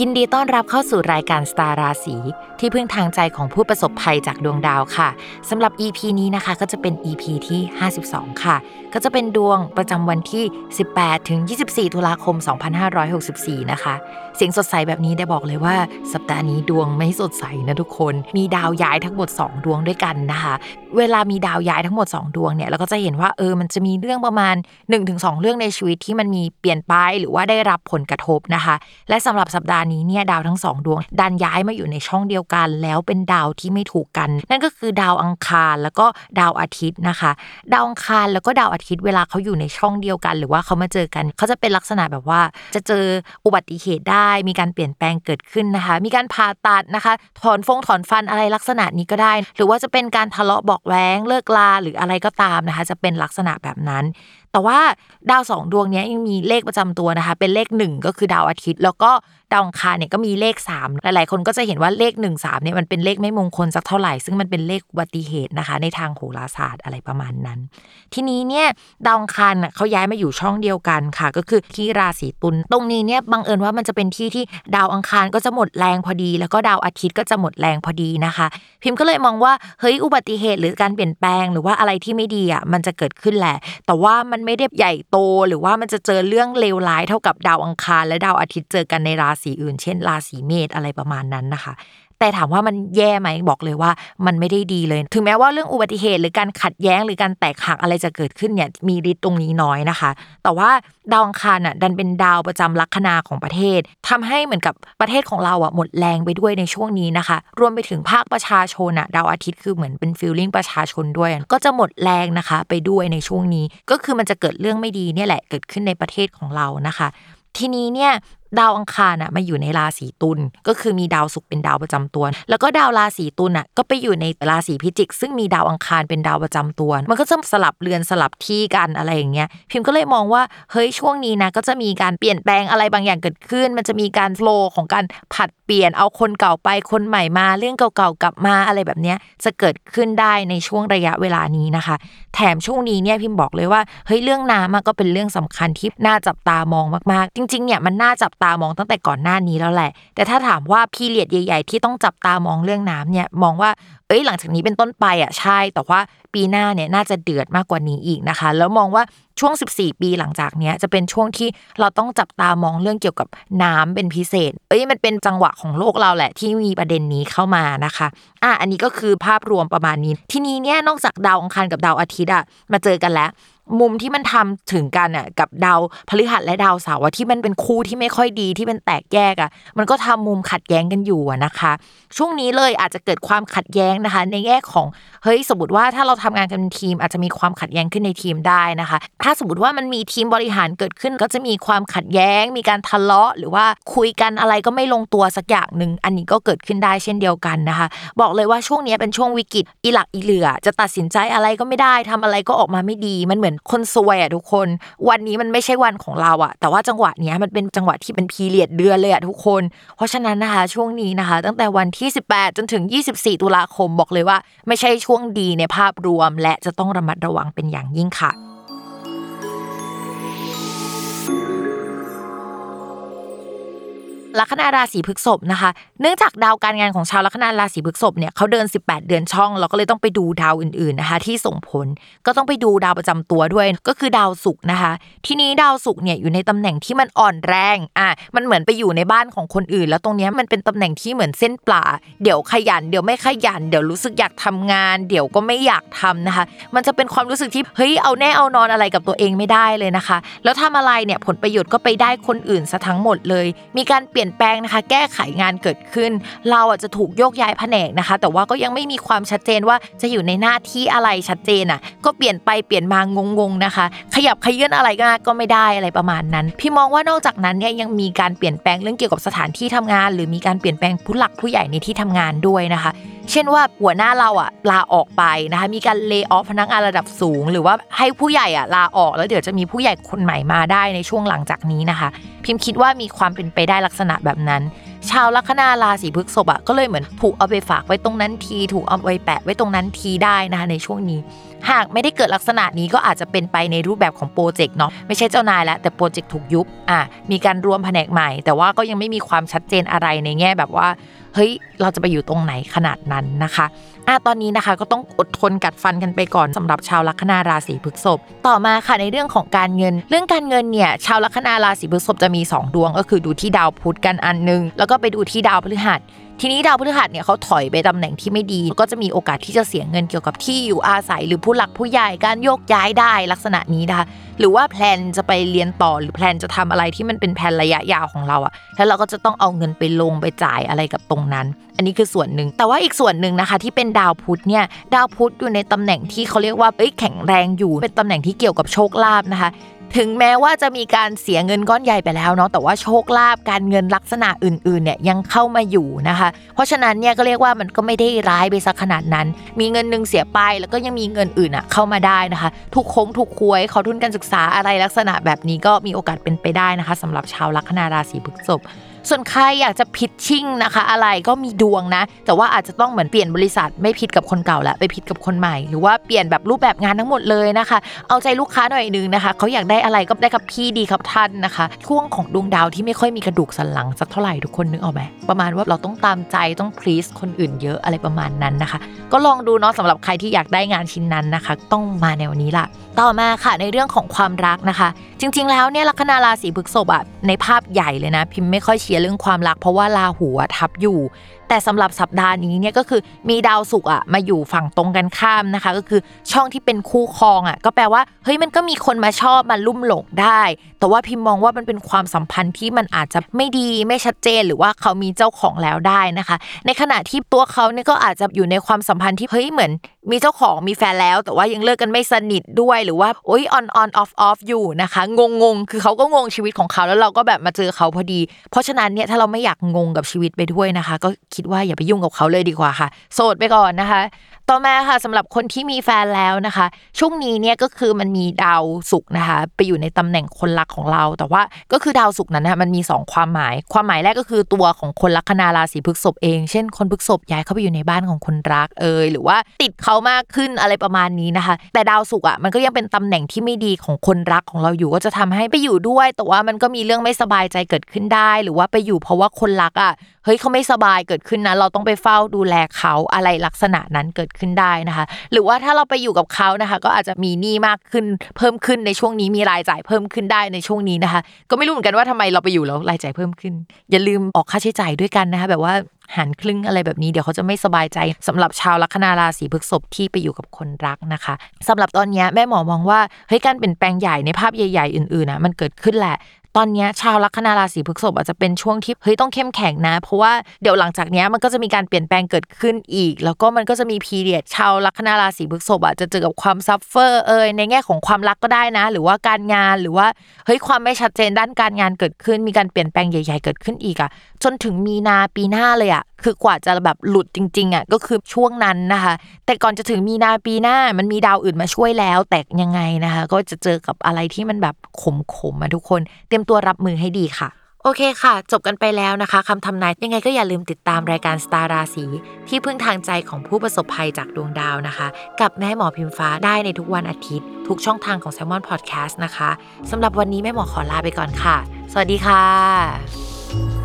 ยินดีต้อนรับเข้าสู่รายการสตาราศีที่พึ่งทางใจของผู้ประสบภัยจากดวงดาวค่ะสำหรับ EP นี้นะคะก็จะเป็น EP ที่ 52 ค่ะ ก็จะเป็นดวงประจำวันที่ 18 ถึง 24 ตุลาคม 2564 นะคะ เสียงสดใสแบบนี้ได้บอกเลยว่า สัปดาห์นี้ดวงไม่สดใสนะทุกคน มีดาวย้ายทั้งหมด 2 ดวงด้วยกันนะคะ เวลามีดาวย้ายทั้งหมด 2 ดวงเนี่ยเราก็จะเห็นว่าเออมันจะมีเรื่องประมาณ 1-2 เรื่องในชีวิตที่มันมีเปลี่ยนไปหรือว่าได้รับผลกระทบนะคะ และสำหรับสัปดาห์นี้เนี่ยดาวทั้งสองดวง ดันย้ายมาอยู่ในช่องเดียวกัน แล้วเป็นดาวที่ไม่ถูกกัน นั่นก็คือดาวอังคารแล้วก็ดาวอาทิตย์นะคะ ดาวอังคารแล้วก็ดาวอาทิตย์เวลาเขาอยู่ในช่องเดียวกัน หรือว่าเขามาเจอกันเขาจะเป็นลักษณะแบบว่า จะเจออุบัติเหตุได้ มีการเปลี่ยนแปลงเกิดขึ้นนะคะ มีการผ่าตัดนะคะ ถอนฟงถอนฟันอะไรลักษณะนี้ก็ได้ หรือว่าจะเป็นการทะเลาะบอกแว้งเลิกลาหรืออะไรก็ตามนะคะ จะเป็นลักษณะแบบนั้น แต่ว่าดาวสองดวงนี้ยังมีเลขประจำตัวนะคะ เป็นเลขหนึ่งก็คือดาวอาทิตย์ แล้วก็ดาวอังคารเนี่ยก็มีเลข 3 หลาย ๆ คนก็จะเห็นว่าเลข 1 3เนี่ยมันเป็นเลขไม่มงคลสักเท่าไหร่ ซึ่งมันเป็นเลขอุบัติเหตุนะคะ ในทางโหราศาสตร์อะไรประมาณนั้น ทีนี้เนี่ยดาวอังคารเขาย้ายมาอยู่ช่องเดียวกันค่ะ ก็คือที่ราศีตุลตรงนี้เนี่ยบังเอิญว่ามันจะเป็นที่ที่ดาวอังคารก็จะหมดแรงพอดี แล้วก็ดาวอาทิตย์ก็จะหมดแรงพอดีนะคะ พิมพ์ก็เลยมองว่าเฮ้ยอุบัติเหตุหรือการเปลี่ยนแปลง หรือว่าอะไรที่ไม่ดีอะมันจะเกิดขึ้นแหละ แต่ว่ามันไม่ได้ใหญ่โต หรือว่ามันจะเจอเรื่องเลวร้ายเท่ากับดาวอังคาร และดาวอาทิตย์เจอกันในราศีอื่น เช่น ราศีเมษอะไรประมาณนั้นนะคะ แต่ถามว่ามันแย่ไหมบอกเลยว่ามันไม่ได้ดีเลย ถึงแม้ว่าเรื่องอุบัติเหตุหรือการขัดแย้งหรือการแตกหักอะไรจะเกิดขึ้นเนี่ยมีฤทธิ์ตรงนี้น้อยนะคะ แต่ว่าดาวอังคารอะดันเป็นดาวประจำลัคนาของประเทศทำให้เหมือนกับประเทศของเราอะหมดแรงไปด้วยในช่วงนี้นะคะ รวมไปถึงภาคประชาชนอะดาวอาทิตย์คือเหมือนเป็นฟิลลิ่งประชาชนด้วย ก็จะหมดแรงนะคะ ไปด้วยในช่วงนี้ ก็คือมันจะเกิดเรื่องไม่ดีเนี่ยแหละเกิดขึ้นในประเทศของเรานะคะ ทีนี้เนี่ย ดาวอังคารอะมาอยู่ในราศีตุลก็คือมีดาวศุกร์เป็นดาวประจำตัว แล้วก็ดาวราศีตุลอะก็ไปอยู่ในราศีพิจิก ซึ่งมีดาวอังคารเป็นดาวประจำตัว มันก็จะสลับเรือนสลับที่กันอะไรอย่างเงี้ยพิมพ์ก็เลยมองว่าเฮ้ยช่วงนี้นะก็จะมีการเปลี่ยนแปลงอะไรบางอย่างเกิดขึ้น มันจะมีการโฟล์ของการผัดเปลี่ยนเอาคนเก่าไปคนใหม่มาเรื่องเก่าๆกลับมาอะไรแบบเนี้ยจะเกิดขึ้นได้ในช่วงระยะเวลานี้นะคะ แถมช่วงนี้เนี่ยพิมพ์บอกเลยว่าเฮ้ยเรื่องน้ำก็เป็นเรื่องสำคัญที่น่าจับตามองมากๆ จริงๆเนี่ยมันน่าจับตามองตั้งแต่ก่อนหน้านี้แล้วแหละ แต่ถ้าถามว่าพีเรียดใหญ่ ๆ ที่ต้องจับตามองเรื่องน้ำเนี่ยมองว่าเอ้ยหลังจากนี้เป็นต้นไปอะใช่ แต่ว่าปีหน้าเนี่ยน่าจะเดือดมากกว่านี้อีกนะคะ แล้วมองว่าช่วง 14 ปีหลังจากเนี้ยจะเป็นช่วงที่เราต้องจับตามองเรื่องเกี่ยวกับน้ำเป็นพิเศษ เอ้ยมันเป็นจังหวะของโลกเราแหละ ที่มีประเด็นนี้เข้ามานะคะ อะอันนี้ก็คือภาพรวมประมาณนี้ ทีนี้เนี่ยนอกจากดาวอังคารกับดาวอาทิตย์อะมาเจอกันแล้ว มุมที่มันทำถึงกันอะกับดาวพฤหัสและดาวเสาร์ที่มันเป็นคู่ที่ไม่ค่อยดีที่เป็นแตกแยกอะ มันก็ทำมุมขัดแย้งกันอยู่นะคะ ช่วงนี้เลยอาจจะเกิดความขัดแย้งนะคะ ในแง่ของเฮ้ยสมมติว่าถ้าเราทำงานกันเป็นทีม อาจจะมีความขัดแย้งขึ้นในทีมได้นะคะ ถ้าสมมติว่ามันมีทีมบริหารเกิดขึ้น ก็จะมีความขัดแย้ง มีการทะเลาะ หรือว่าคุยกันอะไรก็ไม่ลงตัวสักอย่างหนึ่งอันนี้ก็เกิดขึ้นได้เช่นเดียวกันนะคะ บอกเลยว่าช่วงนี้เป็นช่วงวิกฤตอีหลักอีเหลือ จะตัดสินใจอะไรก็ไม่ได้ทำอะไรก็ออกมาไม่ดีมันเหมือนคนซวยอะทุกคน วันนี้มันไม่ใช่วันของเราอะแต่ว่าจังหวะเนี้ยมันเป็นจังหวะที่เป็นพีเรียดเดือนเลยอะทุกคน เพราะฉะนั้นนะคะช่วงนี้นะคะ ตั้งแต่วันที่ 18 จนถึง 24 ตุลาคมบอกเลยว่า ไม่ใช่ช่วงดีในภาพรวม และจะต้องระมัดระวังเป็นอย่างยิ่งค่ะ ลัคนาราศีพฤกษภนะคะ เนื่องจากดาวการงานของชาวลัคนาราศีพฤกษภเนี่ยเขาเดิน 18 เดือนช่อง เราก็เลยต้องไปดูดาวอื่นๆนะคะ ที่ส่งผลก็ต้องไปดูดาวประจำตัวด้วยก็คือดาวศุกร์นะคะ ทีนี้ดาวศุกร์เนี่ยอยู่ในตำแหน่งที่มันอ่อนแรงอะมันเหมือนไปอยู่ในบ้านของคนอื่น แล้วตรงนี้มันเป็นตำแหน่งที่เหมือนเส้นปลาเดี๋ยวขยันเดี๋ยวไม่ขยัน เดี๋ยวรู้สึกอยากทำงาน เดี๋ยวก็ไม่อยากทำนะคะ มันจะเป็นความรู้สึกที่เฮ้ยเอาแน่เอานอนอะไรกับตัวเองไม่ได้เลยนะคะ แล้วทำอะไรเนี่ยผลประโยชน์ก็ไปได้คนอื่นซะทั้งหมดเลย มีการเปลี่ยนี่ยนแปลงนะคะ แก้ไขงานเกิดขึ้น เราอาจจะถูกโยกย้ายแผนกนะคะ แต่ว่าก็ยังไม่มีความชัดเจนว่าจะอยู่ในหน้าที่อะไรชัดเจนอะ ก็เปลี่ยนไปเปลี่ยนมางงๆนะคะ ขยับขยื่นอะไรก็ก็ไม่ได้อะไรประมาณนั้น พี่มองว่านอกจากนั้นเนี่ยยังมีการเปลี่ยนแปลงเรื่องเกี่ยวกับสถานที่ทำงาน หรือมีการเปลี่ยนแปลงผู้หลักผู้ใหญ่ในที่ทำงานด้วยนะคะ เช่นว่าหัวหน้าเราอะลาออกไปนะคะมีการเล y o อฟพนักงานระดับสูง หรือว่าให้ผู้ใหญ่อะลาออกแล้วเดี๋ยวจะมีผู้ใหญ่คนใหม่มาได้ในช่วงหลังจากนี้นะคะ พิมพ์คิดว่ามีความเป็นไปได้ลักษณะแบบนั้น ชาวลัคนาราศีพฤษภอะก็เลยเหมือนถูกเอาไปฝากไว้ตรงนั้นทีถูกเอาไปแปะไว้ตรงนั้นทีได้นะคะในช่วงนี้ หากไม่ได้เกิดลักษณะนี้ก็อาจจะเป็นไปในรูปแบบของโปรเจกต์เนาะไม่ใช่เจ้านายแล้วแต่โปรเจกต์ถูกยุบอะมีการรวมแผนกใหม่ แต่ว่าก็ยังไม่มีความชัดเจนอะไรในแง่แบบว่าเฮ้ยเราจะไปอยู่ตรงไหนขนาดนั้นนะคะ อะตอนนี้นะคะ ก็ต้องอดทนกัดฟันกันไปก่อนสำหรับชาวลัคนาราศีพฤษภต่อมาค่ะในเรื่องของการเงิน เรื่องการเงินเนี่ยชาวลัคนาราศีพฤษภจะมี 2 ดวง ก็คือดูที่ดาวพุธกันอันนึง แล้วก็ไปดูที่ดาวพฤหัสทีนี้ดาวพฤหัสเนี่ยเขาถอยไปตำแหน่งที่ไม่ดี ก็จะมีโอกาสที่จะเสียเงินเกี่ยวกับที่อยู่อาศัยหรือผู้หลักผู้ใหญ่การโยกย้ายได้ลักษณะนี้นะคะ หรือว่าแพลนจะไปเรียนต่อหรือแพลนจะทำอะไรที่มันเป็นแผนระยะยาวของเราอะแล้วเราก็จะต้องเอาเงินไปลงไปจ่ายอะไรกับตรงนั้น อันนี้คือส่วนหนึ่ง แต่ว่าอีกส่วนหนึ่งนะคะ ที่เป็นดาวพุธเนี่ยดาวพุธอยู่ในตำแหน่งที่เขาเรียกว่าเอ้ยแข็งแรงอยู่เป็นตำแหน่งที่เกี่ยวกับโชคลาภนะคะ ถึงแม้ว่าจะมีการเสียเงินก้อนใหญ่ไปแล้วเนาะแต่ว่าโชคลาภการเงินลักษณะอื่นๆเนี่ยยังเข้ามาอยู่นะคะ เพราะฉะนั้นเนี่ยก็เรียกว่ามันก็ไม่ได้ร้ายไปสักขนาดนั้น มีเงินหนึ่งเสียไปแล้วก็ยังมีเงินอื่นอะเข้ามาได้นะคะ ทุกโค้งทุกควยขอทุนการศึกษาอะไรลักษณะแบบนี้ก็มีโอกาสเป็นไปได้นะคะสำหรับชาวลัคนาราศีพฤษภ ส่วนใครอยากจะพิชชิ่งนะคะ อะไรก็มีดวงนะ แต่ว่าอาจจะต้องเหมือนเปลี่ยนบริษัทไม่พิดกับคนเก่าแล้วไปพิดกับคนใหม่ หรือว่าเปลี่ยนแบบรูปแบบงานทั้งหมดเลยนะคะ เอาใจลูกค้าหน่อยนึงนะคะเขาอยากได้อะไรก็ได้กับพี่ดีครับท่านนะคะช่วงของดวงดาวที่ไม่ค่อยมีกระดูกสันหลังสักเท่าไหร่ทุกคนนึกออกไหมประมาณว่าเราต้องตามใจต้องพลีสคนอื่นเยอะอะไรประมาณนั้นนะคะ ก็ลองดูเนาะสำหรับใครที่อยากได้งานชิ้นนั้นนะคะ ต้องมาแนวนี้ล่ะ ต่อมาค่ะในเรื่องของความรักนะคะ จริง ๆ แล้วเนี่ยลัคนาราศีพฤกษภอะในภาพใหญ่เลยนะ พิมพ์ไม่ค่อยเชียร์เรื่องความรัก เพราะว่าราหูทับอยู่ แต่สำหรับสัปดาห์นี้เนี่ยก็คือมีดาวศุกร์อะมาอยู่ฝั่งตรงกันข้ามนะคะ ก็คือช่องที่เป็นคู่ครองอะก็แปลว่าเฮ้ยมันก็มีคนมาชอบมาลุ่มหลงได้ แต่ว่าพิมพ์มองว่ามันเป็นความสัมพันธ์ที่มันอาจจะไม่ดีไม่ชัดเจน หรือว่าเขามีเจ้าของแล้วได้นะคะ ในขณะที่ตัวเขาเนี่ยก็อาจจะอยู่ในความสัมพันธ์ที่เฮ้ยเหมือน มีเจ้าของมีแฟนแล้ว แต่ว่ายังเลิกกันไม่สนิทด้วยหรือว่าโอ๊ย on on off off อฟอยู่นะคะงงงๆคือเขาก็งงชีวิตของเขาแล้วเราก็แบบมาเจอเขาพอดี เพราะฉะนั้นเนี่ยถ้าเราไม่อยากงงกับชีวิตไปด้วยนะคะ ก็คิดว่าอย่าไปยุ่งกับเขาเลยดีกว่าค่ะ โสดไปก่อนนะคะ ต่อมาค่ะสำหรับคนที่มีแฟนแล้วนะคะ ช่วงนี้เนี่ยก็คือมันมีดาวศุกร์นะคะ ไปอยู่ในตำแหน่งคนรักของเรา แต่ว่าก็คือดาวศุกร์นั้นนะคะมันมี 2 ความหมาย ความหมายแรกก็คือตัวของคนลัคนาราศีพฤษภเอง เช่น คนพฤษภย้ายเข้าไปอยู่ในบ้านของคนรักเอยหรือว่าติดเขามากขึ้นอะไรประมาณนี้นะคะ แต่ดาวศุกร์อะมันก็ยังเป็นตำแหน่งที่ไม่ดีของคนรักของเราอยู่ก็จะทำให้ไปอยู่ด้วย แต่ว่ามันก็มีเรื่องไม่สบายใจเกิดขึ้นได้ หรือว่าไปอยู่เพราะว่าคนรักอะเฮ้ยเขาไม่สบายเกิดขึ้นนะเราต้องไปเฝ้าดูแลเขาอะไรลักษณะนั้นเกิดขึ้นได้นะคะ หรือว่าถ้าเราไปอยู่กับเขานะคะ ก็อาจจะมีหนี้มากขึ้นเพิ่มขึ้นในช่วงนี้มีรายจ่ายเพิ่มขึ้นได้ในช่วงนี้นะคะ ก็ไม่รู้เหมือนกันว่าทำไมเราไปอยู่แล้วรายจ่ายเพิ่มขึ้น อย่าลืมออกค่าใช้จ่ายด้วยกันนะคะแบบว่าหันครึ่งอะไรแบบนี้เดี๋ยวเขาจะไม่สบายใจสำหรับชาวลัคนาราศีพฤษภที่ไปอยู่กับคนรักนะคะสำหรับตอนนี้แม่หมอมองว่าเฮ้ยการเปลี่ยนแปลงใหญ่ในภาพใหญ่ ๆ อื่นๆนะมันเกิดขึ้นแหละ ตอนนี้ชาวลัคนาราศีพฤษภอาจจะเป็นช่วงที่เฮ้ยต้องเข้มแข็งนะ เพราะว่าเดี๋ยวหลังจากนี้มันก็จะมีการเปลี่ยนแปลงเกิดขึ้นอีก แล้วก็มันก็จะมี period ชาวลัคนาราศีพฤษภอะจะเจอกับความ suffer เอยในแง่ของความรักก็ได้นะ หรือว่าการงานหรือว่าเฮ้ยความไม่ชัดเจนด้านการงานเกิดขึ้น มีการเปลี่ยนแปลงใหญ่ ๆ เกิดขึ้นอีกอะจนถึงมีนาปีหน้าเลยอะ คือกว่าจะแบบหลุดจริงๆอะก็คือช่วงนั้นนะคะ แต่ก่อนจะถึงมีนาปีหน้ามันมีดาวอื่นมาช่วยแล้ว แต่ยังไงนะคะ ก็จะเจอกับอะไรที่มันแบบขมๆมาทุกคน เตรียมตัวรับมือให้ดีค่ะโอเคค่ะ จบกันไปแล้วนะคะคำทำนายยังไงก็อย่าลืมติดตามรายการสตาร์ราศีที่พึ่งทางใจของผู้ประสบภัยจากดวงดาวนะคะ กับแม่หมอพิมฟ้าได้ในทุกวันอาทิตย์ ทุกช่องทางของ s ซ l m o n Podcast นะคะสำหรับวันนี้แม่หมอขอลาไปก่อนค่ะ สวัสดีค่ะ